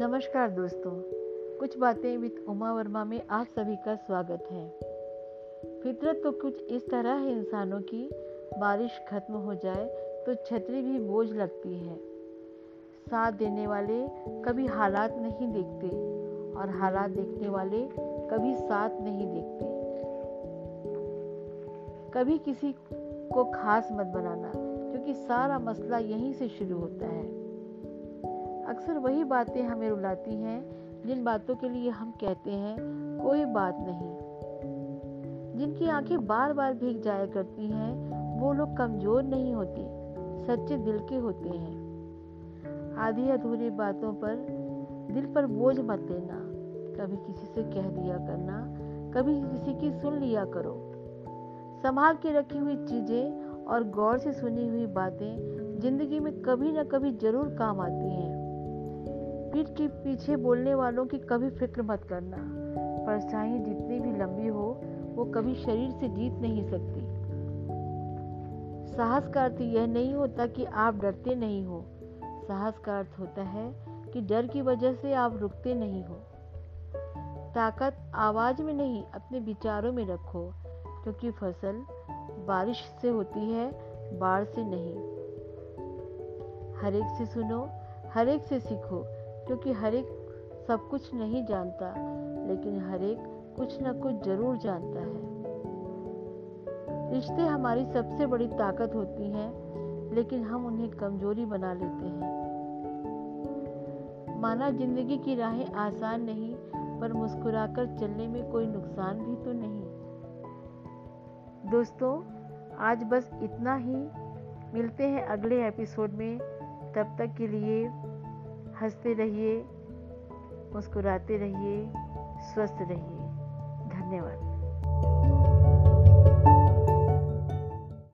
नमस्कार दोस्तों। कुछ बातें विद उमा वर्मा में आप सभी का स्वागत है। फितरत तो कुछ इस तरह है इंसानों की, बारिश खत्म हो जाए तो छतरी भी बोझ लगती है। साथ देने वाले कभी हालात नहीं देखते और हालात देखने वाले कभी साथ नहीं देखते। कभी किसी को खास मत बनाना, क्योंकि सारा मसला यहीं से शुरू होता है। अक्सर वही बातें हमें रुलाती हैं, जिन बातों के लिए हम कहते हैं, कोई बात नहीं। जिनकी आँखें बार बार भीग जाया करती हैं, वो लोग कमज़ोर नहीं होते, सच्चे दिल के होते हैं। आधी अधूरी बातों पर दिल पर बोझ मत लेना। कभी किसी से कह दिया करना, कभी किसी की सुन लिया करो। संभाल के रखी हुई चीज़ें और गौर से सुनी हुई बातें ज़िंदगी में कभी ना कभी ज़रूर काम आती हैं। पीठ के पीछे बोलने वालों की कभी फ़िक्र मत करना। परछाई जितनी भी लंबी हो, वो कभी शरीर से जीत नहीं सकती। साहस का अर्थ यह नहीं होता कि आप डरते नहीं हो। साहस का अर्थ होता है कि डर की वजह से आप रुकते नहीं हो। ताकत आवाज़ में नहीं, अपने विचारों में रखो, क्योंकि फ़सल बारिश से होती है, बाढ़ से नहीं। हर एक से सुनो, हर एक से सीखो। क्योंकि हर एक सब कुछ नहीं जानता, लेकिन हर एक कुछ न कुछ ज़रूर जानता है। रिश्ते हमारी सबसे बड़ी ताकत होती हैं, लेकिन हम उन्हें कमज़ोरी बना लेते हैं। माना ज़िंदगी की राहें आसान नहीं, पर मुस्कुराकर चलने में कोई नुकसान भी तो नहीं। दोस्तों, आज बस इतना ही। मिलते हैं अगले एपिसोड में। तब तक के लिए हँसते रहिए मुस्कुराते रहिए स्वस्थ रहिए। धन्यवाद।